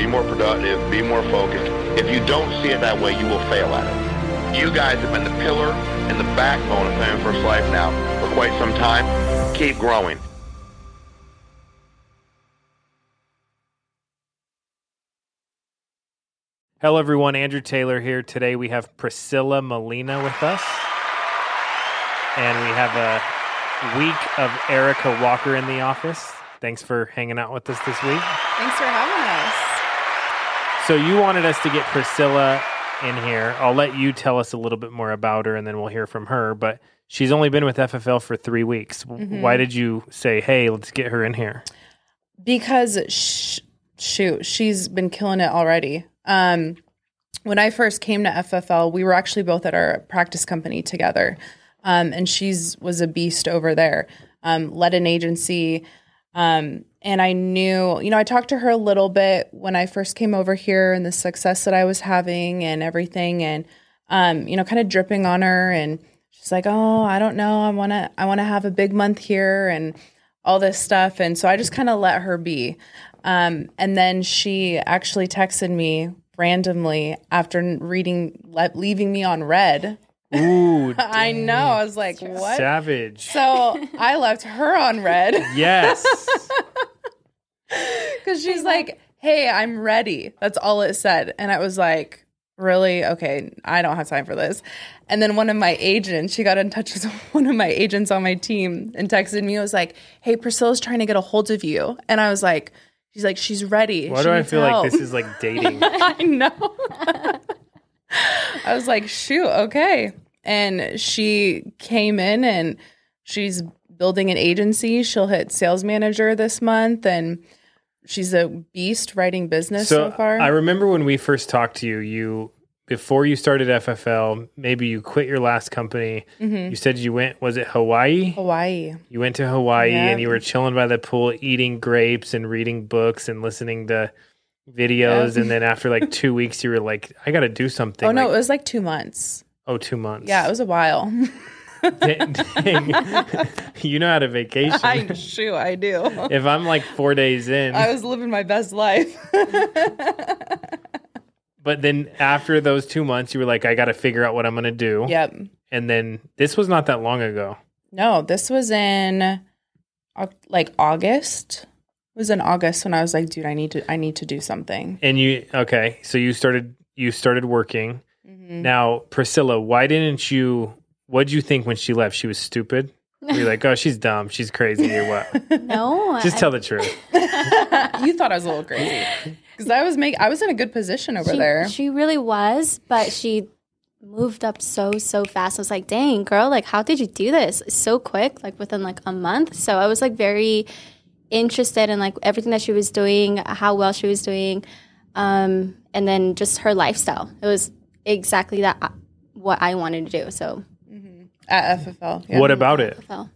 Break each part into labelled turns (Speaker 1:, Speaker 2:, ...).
Speaker 1: Be more productive. Be more focused. If you don't see it that way, you will fail at it. You guys have been the pillar and the backbone of Family First Life now for quite some time. Keep growing.
Speaker 2: Hello, everyone. Andrew Taylor here. Today we have Priscilla Molina with us. And we have a week of Erica Walker in the office. Thanks for hanging out with us this week.
Speaker 3: Thanks for having us.
Speaker 2: So, you wanted us to get Priscilla in here. I'll let you tell us a little bit more about her and then we'll hear from her. But she's only been with FFL for three weeks.
Speaker 3: Mm-hmm.
Speaker 2: Why did you say, hey, let's get her in here?
Speaker 3: Because sh- shoot, she's been killing it already. Um, when I first came to FFL, we were actually both at our practice company together, um, and she's was a beast over there. Um, led an agency, um, and I knew, you know, I talked to her a little bit when I first came over here and the success that I was having and everything, and um, you know, kind of dripping on her, and she's like, "Oh, I don't know, I want to, I want to have a big month here," and all this stuff, and so I just kind of let her be. Um, and then she actually texted me randomly after reading, le- leaving me on read.
Speaker 2: Ooh,
Speaker 3: I know. I was like, what?
Speaker 2: savage.
Speaker 3: So I left her on read
Speaker 2: yes.
Speaker 3: because she's like, hey, I'm ready. That's all it said. And I was like, really? Okay, I don't have time for this. And then one of my agents, she got in touch with one of my agents on my team and texted me. I was like, hey, Priscilla's trying to get a hold of you. And I was like, she's like, she's ready.
Speaker 2: Why
Speaker 3: She
Speaker 2: do I feel
Speaker 3: help."
Speaker 2: like this is like dating?
Speaker 3: I know. I was like, shoot, okay. And she came in and she's building an agency. She'll hit sales manager this month and she's a beast writing business so, far.
Speaker 2: I remember when we first talked to you, you before you started FFL, maybe you quit your last company.
Speaker 3: Mm-hmm.
Speaker 2: You said you went was it Hawaii?
Speaker 3: Hawaii.
Speaker 2: You went to Hawaii
Speaker 3: Yeah.
Speaker 2: and you were chilling by the pool eating grapes and reading books and listening to videos
Speaker 3: Yeah.
Speaker 2: and then after like 2 weeks you were like I got to do something.
Speaker 3: Oh no, it was like two months.
Speaker 2: Oh, two months.
Speaker 3: Yeah, it was a while.
Speaker 2: Dang. you know how to vacation.
Speaker 3: I shoot, I do.
Speaker 2: if I'm like 4 days in.
Speaker 3: I was living my best life.
Speaker 2: but then after those 2 months you were like I got to figure out what I'm going to do.
Speaker 3: yep.
Speaker 2: And then this was not that long ago.
Speaker 3: No, this was in like August. It was in August when I was like, dude, I need to I need to do something.
Speaker 2: And you okay, so you started you started working.
Speaker 3: Mm-hmm.
Speaker 2: Now, Priscilla, why didn't you what did you think when she left? She was stupid? Were you like, oh, she's dumb, she's crazy, or what?
Speaker 4: No,
Speaker 2: Just
Speaker 4: I-
Speaker 2: tell the truth.
Speaker 3: you thought I was a little crazy because I was make I was in a good position over
Speaker 4: she,
Speaker 3: there.
Speaker 4: She really was, but she moved up so so fast. I was like, "Dang, girl! Like, how did you do this so quick? Like within like a month?" So I was like very interested in like everything that she was doing, how well she was doing, um, and then just her lifestyle. It was exactly that uh, what I wanted to do. So
Speaker 3: at FFL. Yeah.
Speaker 2: What about it?
Speaker 4: So,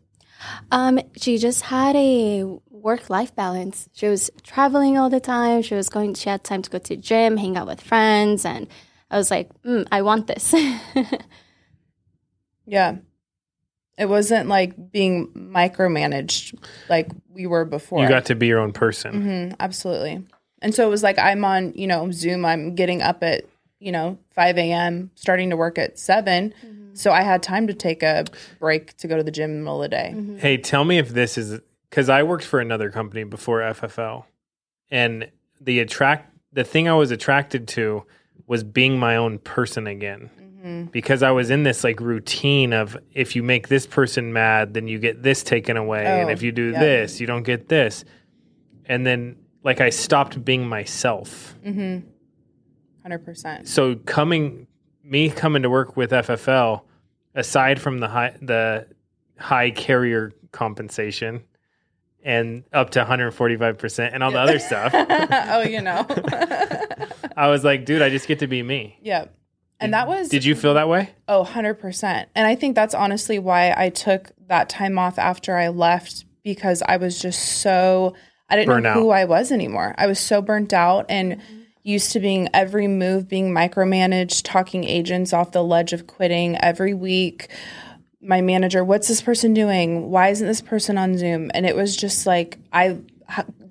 Speaker 4: um, she just had a work life balance. She was traveling all the time. She was going. She had time to go to gym, hang out with friends, and I was like, mm, I want this.
Speaker 3: Yeah. It wasn't like being micromanaged like we were before.
Speaker 2: You got to be your own person.
Speaker 3: Mhm, absolutely. And so it was like I'm on, you know, Zoom. I'm getting up at, you know, 5 a.m., starting to work at 7. So I had time to take a break to go to the gym in the middle of the day. Mm-hmm.
Speaker 2: Hey, tell me if this is because I worked for another company before FFL, and the attract the thing I was attracted to was being my own person again. Mm-hmm. Because I was in this like routine of if you make this person mad, then you get this taken away, and
Speaker 3: Oh,
Speaker 2: if you do
Speaker 3: yeah.
Speaker 2: this, you don't get this. And then like I stopped being myself. Mm-hmm.
Speaker 3: 100%.
Speaker 2: so coming me coming to work with FFL aside from the high the high carrier compensation and up to 145% and all the other stuff.
Speaker 3: oh, you know.
Speaker 2: I was like, dude, I just get to be me.
Speaker 3: yep. And that was
Speaker 2: Did you feel that way?
Speaker 3: Oh, 100%. And I think that's honestly why I took that time off after I left because I was just so, I didn't
Speaker 2: Burnt
Speaker 3: know
Speaker 2: out.
Speaker 3: who I was anymore. I was so burnt out and mm-hmm. Used to being every move being micromanaged, talking agents off the ledge of quitting every week. My manager, what's this person doing? Why isn't this person on Zoom? And it was just like, I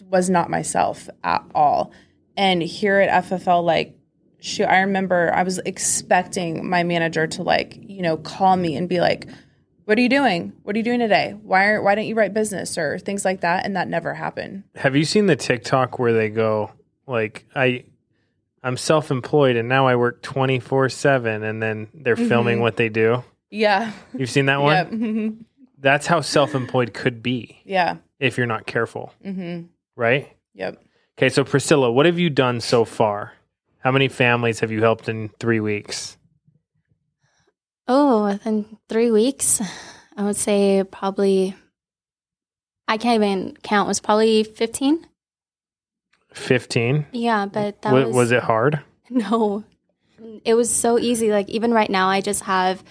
Speaker 3: was not myself at all. And here at FFL, like, shoot, I remember I was expecting my manager to like, you know, call me and be like, "What are you doing? What are you doing today? Why are, why don't you write business or things like that?" And that never happened.
Speaker 2: Have you seen the TikTok where they go like I I'm self-employed and now I work 24/7 and then they're filming what they do?
Speaker 3: Yeah.
Speaker 2: You've seen that one?
Speaker 3: Yep. Mhm.
Speaker 2: That's how self-employed could be
Speaker 3: Yeah.
Speaker 2: if you're not careful,
Speaker 3: Mhm.
Speaker 2: right?
Speaker 3: Yep.
Speaker 2: Okay, so Priscilla, what have you done so far? How many families have you helped in 3 weeks?
Speaker 4: Oh, within three weeks, I would say probably, I can't even count, it was probably 15.
Speaker 2: 15?
Speaker 4: Yeah, but that
Speaker 2: Wa-
Speaker 4: was,
Speaker 2: was it hard?
Speaker 4: No, it was so easy. Like even right now, I just have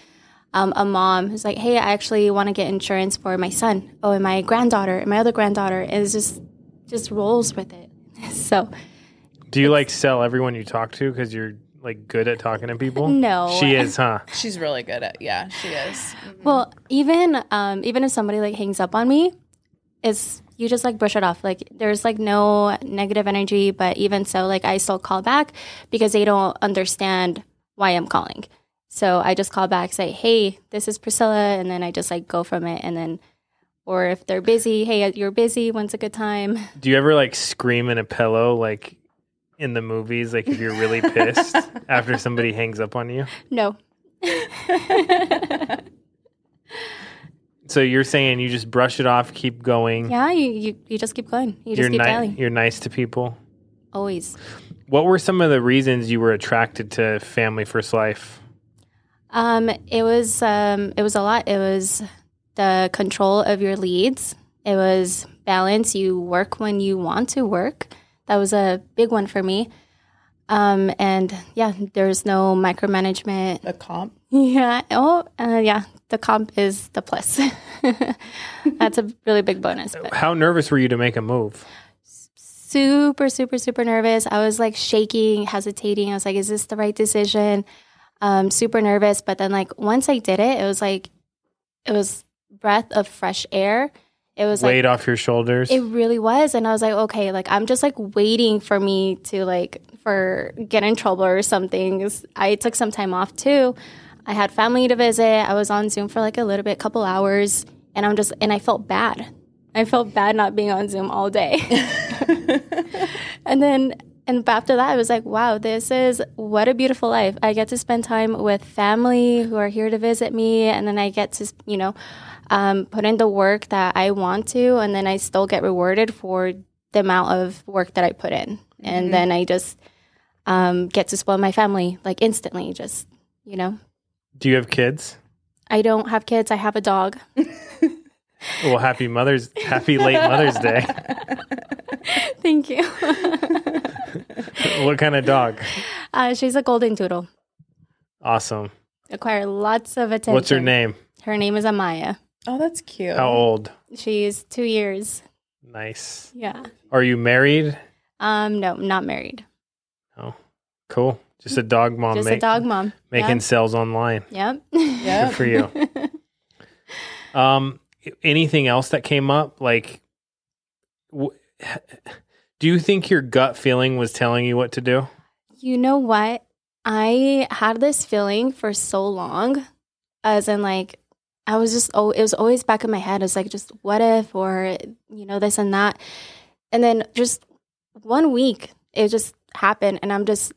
Speaker 4: um, a mom who's like, "Hey, I actually want to get insurance for my son, oh, and my granddaughter, and my other granddaughter." And it's just just rolls with it. So
Speaker 2: Do you like sell everyone you talk to cuz you're like good at talking to people?
Speaker 4: No.
Speaker 2: She is, huh?
Speaker 3: She's really good at. Yeah, she is. Mhm.
Speaker 4: well, even um, even if somebody like hangs up on me, it's you just like brush it off. Like there's like no negative energy, but even so, like I still call back because they don't understand why I'm calling. So I just call back, say, "Hey, this is Priscilla," and then I just like go from it, and then. Or if they're busy, hey, uh, you're busy. When's a good time?
Speaker 2: Do you ever like scream in a pillow like in the movies like if you're really pissed after somebody hangs up on you?
Speaker 4: No.
Speaker 2: So you're saying you just brush it off, keep going.
Speaker 4: yeah, you, you, you just keep going. You
Speaker 2: you're
Speaker 4: just keep
Speaker 2: ni-
Speaker 4: dialing.
Speaker 2: you're nice to people.
Speaker 4: Always.
Speaker 2: What were some of the reasons you were attracted to Family First Life?
Speaker 4: Um, it was um, it was a lot. It was the control of your leads. It was balance. You work when you want to work. That was a big one for me. Um, and yeah, there's no micromanagement.
Speaker 3: The comp.
Speaker 4: Yeah. Oh, uh, yeah. The comp is the plus. That's a really big bonus. But
Speaker 2: How nervous were you to make a move?
Speaker 4: super, super, super nervous. I was like shaking, hesitating. I was like, is this the right decision? Um, super nervous. But then, like, once I did it, it was like, it was breath of fresh air. It was like,
Speaker 2: Weight off your shoulders.
Speaker 4: it really was. And I was like, okay, like, I'm just like waiting for me to like, for get in trouble or something. I took some time off too. I had family to visit. I was on Zoom for like a little bit, couple hours. And I'm just, and I felt bad. I felt bad not being on Zoom all day. and then and after that, I was like, wow, this is what a beautiful life. I get to spend time with family who are here to visit me, and then I get to, you know, um, put in the work that I want to, and then I still get rewarded for the amount of work that I put in. And then I just um, get to spoil my family like instantly, just, you know.
Speaker 2: Do you have kids?
Speaker 4: I don't have kids, I have a dog.
Speaker 2: Well, happy Mother's happy late Mother's Day.
Speaker 4: Thank you.
Speaker 2: what kind of dog?
Speaker 4: uh, she's a golden doodle.
Speaker 2: Awesome.
Speaker 4: Acquire lots of attention.
Speaker 2: What's her name?
Speaker 4: Her name is Amaya.
Speaker 3: Oh, that's cute.
Speaker 2: How old?
Speaker 4: She's two years.
Speaker 2: Nice.
Speaker 4: Yeah.
Speaker 2: Are you married?
Speaker 4: Um, no, not married.
Speaker 2: Oh, cool. Just a dog mom
Speaker 4: Just
Speaker 2: make-
Speaker 4: a dog mom.
Speaker 2: making sales online.
Speaker 4: Yep.
Speaker 3: Yeah.
Speaker 2: Good for you. Um, anything else that came up? Like, w- do you think your gut feeling was telling you what to do?
Speaker 4: You know what? I had this feeling for so long, as in like I was just oh, it was always back in my head. It's like just what if or you know this and that, and then just one week it just happened, and I'm just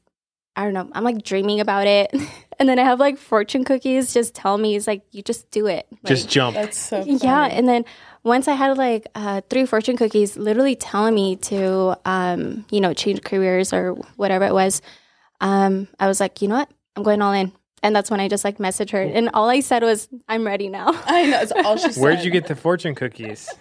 Speaker 4: I don't know. I'm like dreaming about it, and then I have like fortune cookies just tell me it's like you just do it.
Speaker 2: Just jump.
Speaker 3: That's so
Speaker 4: Yeah, and then once I had like uh, three fortune cookies, literally telling me to, um, you know, change careers or whatever it was, um, I was like, you know what, I'm going all in, and that's when I just like messaged her, and all I said was, I'm ready now.
Speaker 3: I know. It's all she said.
Speaker 2: Where'd you get the fortune cookies?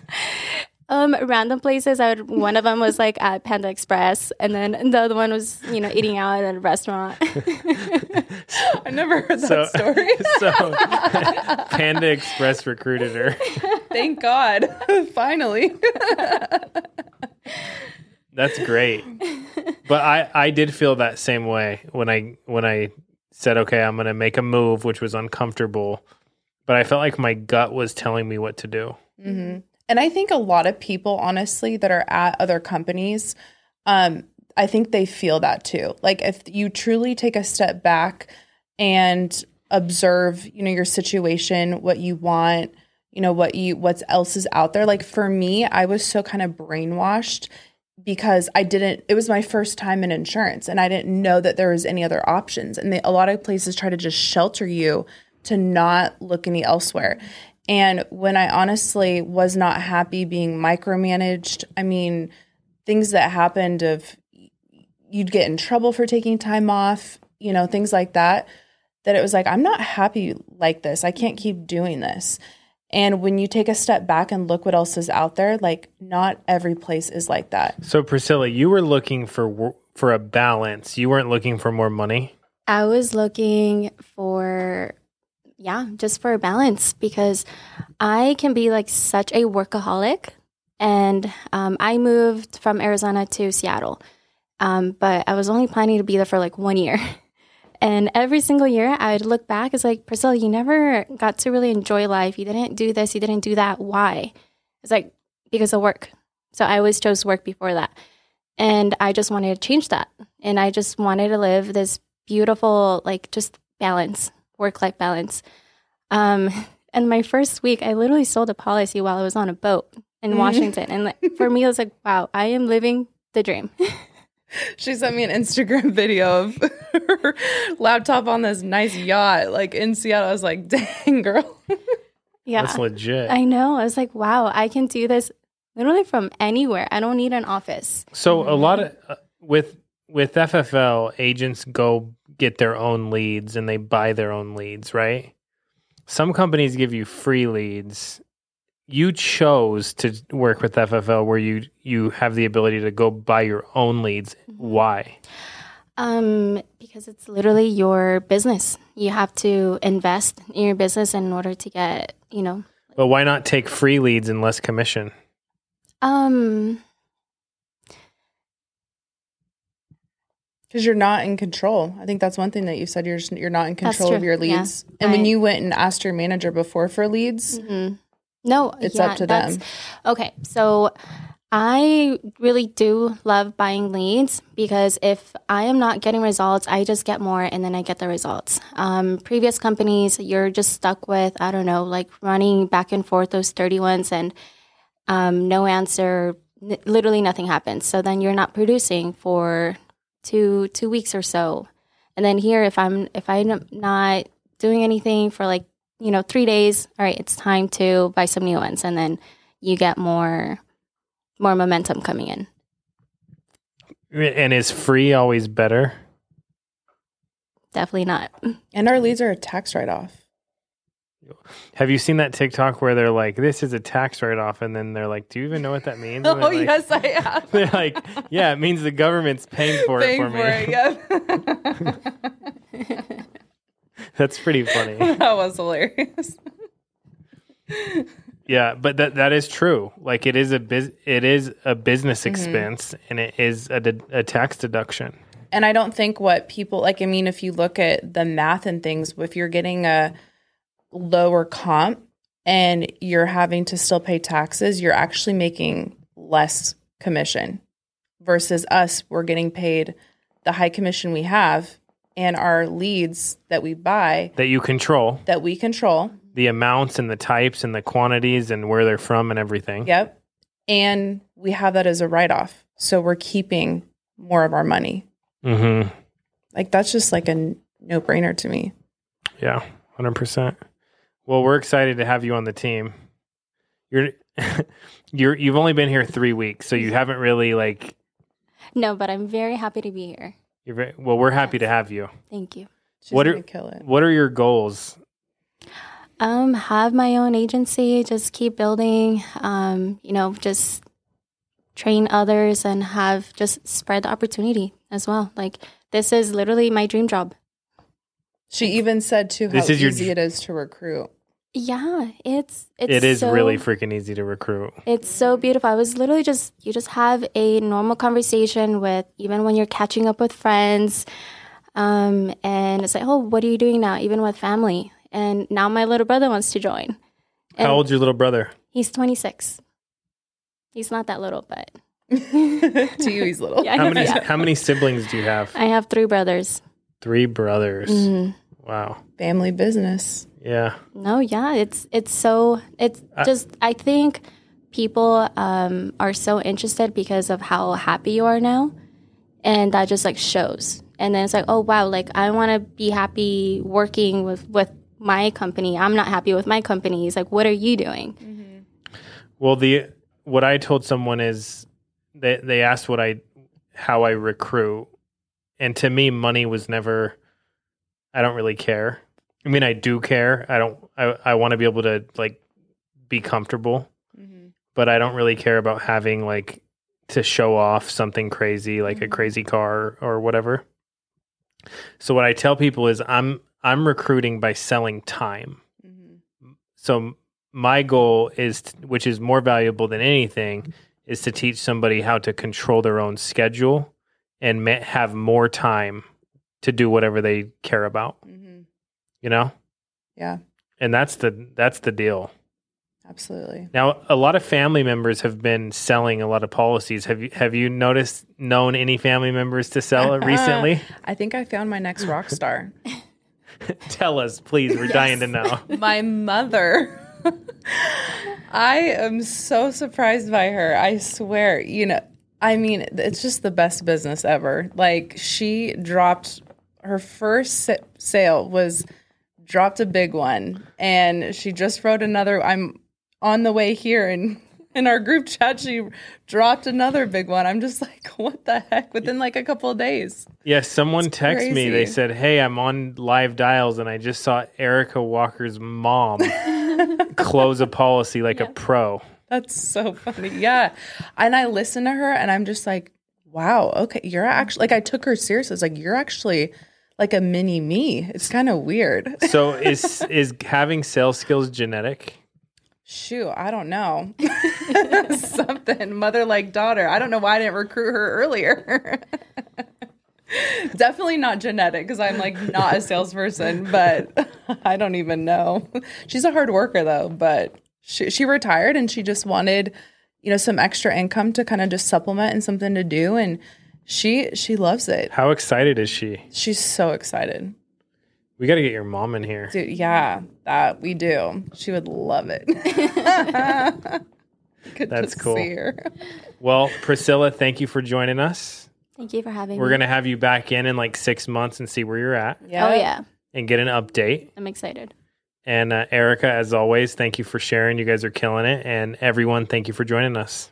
Speaker 4: Um, random places. I would. One of them was like at Panda Express, and then the other one was you know eating out at a restaurant.
Speaker 3: I never heard that
Speaker 2: So,
Speaker 3: story.
Speaker 2: so Panda Express recruited her.
Speaker 3: Thank God. Finally.
Speaker 2: That's great. But I, I did feel that same way when I when I said, okay, I'm gonna make a move, which was uncomfortable. But I felt like my gut was telling me what to do.
Speaker 3: hmm And I think a lot of people, honestly, that are at other companies, um, I think they feel that too. Like if you truly take a step back and observe, you know, your situation, what you want, you know, what you what else is out there. Like for me, I was so kind of brainwashed because I didn't it was my first time in insurance and I didn't know that there was any other options. And they, a lot of places try to just shelter you to not look any elsewhere. And when I honestly was not happy being micromanaged, I mean, things that happened of you'd get in trouble for taking time off, you know, things like that, that it was like, I'm not happy like this. I can't keep doing this. And when you take a step back and look what else is out there, like not every place is like that.
Speaker 2: So Priscilla, you were looking for for a balance. You weren't looking for more money.
Speaker 4: I was looking for, yeah, just for balance because I can be like such a workaholic. And um, I moved from Arizona to Seattle, um, but I was only planning to be there for like one year. And every single year, I'd look back. It's like, Priscilla, you never got to really enjoy life. You didn't do this. You didn't do that. Why? It's like, because of work. So I always chose work before that. And I just wanted to change that. And I just wanted to live this beautiful, like, just balance, work life balance. Um, and my first week, I literally sold a policy while I was on a boat in
Speaker 3: Mhm.
Speaker 4: Washington. And like, for me, it was like, wow, I am living the dream.
Speaker 3: She sent me an Instagram video of her laptop on this nice yacht, like in Seattle. I was like, dang, girl.
Speaker 4: yeah.
Speaker 2: That's legit.
Speaker 4: I know. I was like, wow, I can do this literally from anywhere. I don't need an office.
Speaker 2: So a lot of uh, with with FFL agents go get their own leads and they buy their own leads, right? Some companies give you free leads. You chose to work with FFL where you you have the ability to go buy your own leads. Why?
Speaker 4: Um, because it's literally your business. You have to invest in your business in order to get, you know,
Speaker 2: But why not take free leads and less commission?
Speaker 4: um,
Speaker 3: Because you're not in control. I think that's one thing that you said. You're just, you're not in control of your
Speaker 4: Yeah.
Speaker 3: leads. And when you went and asked your manager before for leads,
Speaker 4: mhm. no,
Speaker 3: it's
Speaker 4: yeah,
Speaker 3: up to them.
Speaker 4: Okay, so I really do love buying leads because if I am not getting results, I just get more and then I get the results. Um, previous companies, you're just stuck with, I don't know, like running back and forth those 30 ones and um, no answer, n- literally nothing happens. So then you're not producing for two two weeks or so. And then here, if I'm if I'm not doing anything for like you know three days, all right, it's time to buy some new ones, and then you get more more momentum coming in.
Speaker 2: And is free always better?
Speaker 4: Definitely not.
Speaker 3: And our leads are a tax write off.
Speaker 2: Have you seen that TikTok where they're like, "This is a tax write-off," and then they're like, "Do you even know what that means?"
Speaker 3: Oh,
Speaker 2: like-
Speaker 3: yes, I have.
Speaker 2: They're like, "Yeah, it means the government's paying for
Speaker 3: Paying
Speaker 2: it for,
Speaker 3: for
Speaker 2: me."
Speaker 3: it, yep.
Speaker 2: That's pretty funny.
Speaker 3: that was hilarious.
Speaker 2: Yeah, but that that is true. Like it is a biz- it is a business
Speaker 3: Mm-hmm.
Speaker 2: expense and it is a, de- a tax deduction.
Speaker 3: And I don't think what people like, I mean, if you look at the math and things, if you're getting a lower comp and you're having to still pay taxes, you're actually making less commission versus us, we're getting paid the high commission we have and our leads that we buy
Speaker 2: That you control
Speaker 3: that we control.
Speaker 2: the amounts and the types and the quantities and where they're from and everything.
Speaker 3: Yep. And we have that as a write off. So we're keeping more of our money.
Speaker 2: Mm-hmm.
Speaker 3: Like that's just like a no brainer to me.
Speaker 2: Yeah, hundred percent. Well, we're excited to have you on the team. You're you're you've only been here three weeks, so you haven't really like.
Speaker 4: No, but I'm very happy to be here.
Speaker 2: You're very, well. We're happy to have you.
Speaker 4: Thank you.
Speaker 3: She's
Speaker 2: What are-
Speaker 3: kill it.
Speaker 2: What are your goals?
Speaker 4: Um, have my own agency, just keep building, um, you know, just train others and have just spread the opportunity as well. Like this is literally my dream job.
Speaker 3: She even said too how
Speaker 2: This is your
Speaker 3: easy
Speaker 2: dr-
Speaker 3: it is to recruit.
Speaker 4: Yeah, it's it's
Speaker 2: It is
Speaker 4: so,
Speaker 2: really freaking easy to recruit.
Speaker 4: It's so beautiful. I was literally just you just have a normal conversation with even when you're catching up with friends, um, and it's like, oh, what are you doing now? Even with family, and now my little brother wants to join. And
Speaker 2: How old's your little brother?
Speaker 4: He's 26. He's not that little, but
Speaker 3: to you, he's little.
Speaker 4: yeah,
Speaker 2: How many
Speaker 4: yeah.
Speaker 2: how many siblings do you have?
Speaker 4: I have three brothers.
Speaker 2: Three brothers.
Speaker 4: Mhm.
Speaker 2: Wow.
Speaker 3: Family business.
Speaker 2: Yeah.
Speaker 4: No, yeah, it's it's so it's
Speaker 2: I-
Speaker 4: just I think people um, are so interested because of how happy you are now, and that just like shows. And then it's like, oh wow, like I want to be happy working with with my company. I'm not happy with my company. It's like, what are you doing?
Speaker 2: Well, the what I told someone is they they asked what I how I recruit, and to me, money was never. I don't really care. I mean, I do care. I don't. I I want to be able to like be comfortable, but I don't really care about having like to show off something crazy like a
Speaker 3: Mhm.
Speaker 2: crazy car or whatever. So what I tell people is I'm I'm recruiting by selling time so my goal is t- which is more valuable than anything is to teach somebody how to control their own schedule and ma- have more time to do whatever they care about mm-hmm. you know
Speaker 3: Yeah,
Speaker 2: and that's the that's the deal
Speaker 3: absolutely.
Speaker 2: now a lot of family members have been selling a lot of policies have you have you noticed known any family members to sell it recently
Speaker 3: I think I found my next rock star.
Speaker 2: tell us please we're dying to know
Speaker 3: my mother. I am so surprised by her. I swear. You know, I mean, it's just the best business ever. Like, she dropped her first sale was dropped a big one, and she just wrote another. I'm on the way here, and in our group chat, she dropped another big one. I'm just like, what the heck? Within like a couple of days.
Speaker 2: Yes, someone texted me. They said, "Hey, I'm on live dials, and I just saw Erica Walker's mom close a policy like a pro."
Speaker 3: That's so funny. Yeah. And I listen to her and I'm just like, wow, okay, you're actually like I took her seriously. It's like you're actually like a mini me. It's kind of weird.
Speaker 2: So is is having sales skills genetic?
Speaker 3: Shoot, I don't know. Something mother like daughter. I don't know why I didn't recruit her earlier. Definitely not genetic because I'm like not a salesperson, but I don't even know. She's a hard worker though, but she, she retired and she just wanted, you know, some extra income to kind of just supplement and something to do. And she she loves it.
Speaker 2: How excited is she?
Speaker 3: She's so excited.
Speaker 2: We got to get your mom in here.
Speaker 3: Dude, yeah, that we do. She would love it. Could
Speaker 2: That's
Speaker 3: just
Speaker 2: cool.
Speaker 3: See her.
Speaker 2: Well, Priscilla, thank you for joining us.
Speaker 4: Thank you for having
Speaker 2: We're
Speaker 4: me.
Speaker 2: gonna have you back in in like six months and see where you're at
Speaker 3: Yeah.
Speaker 4: Oh yeah,
Speaker 2: and get an update.
Speaker 4: I'm excited.
Speaker 2: And uh, Erica, as always, thank you for sharing. You guys are killing it. And everyone, thank you for joining us.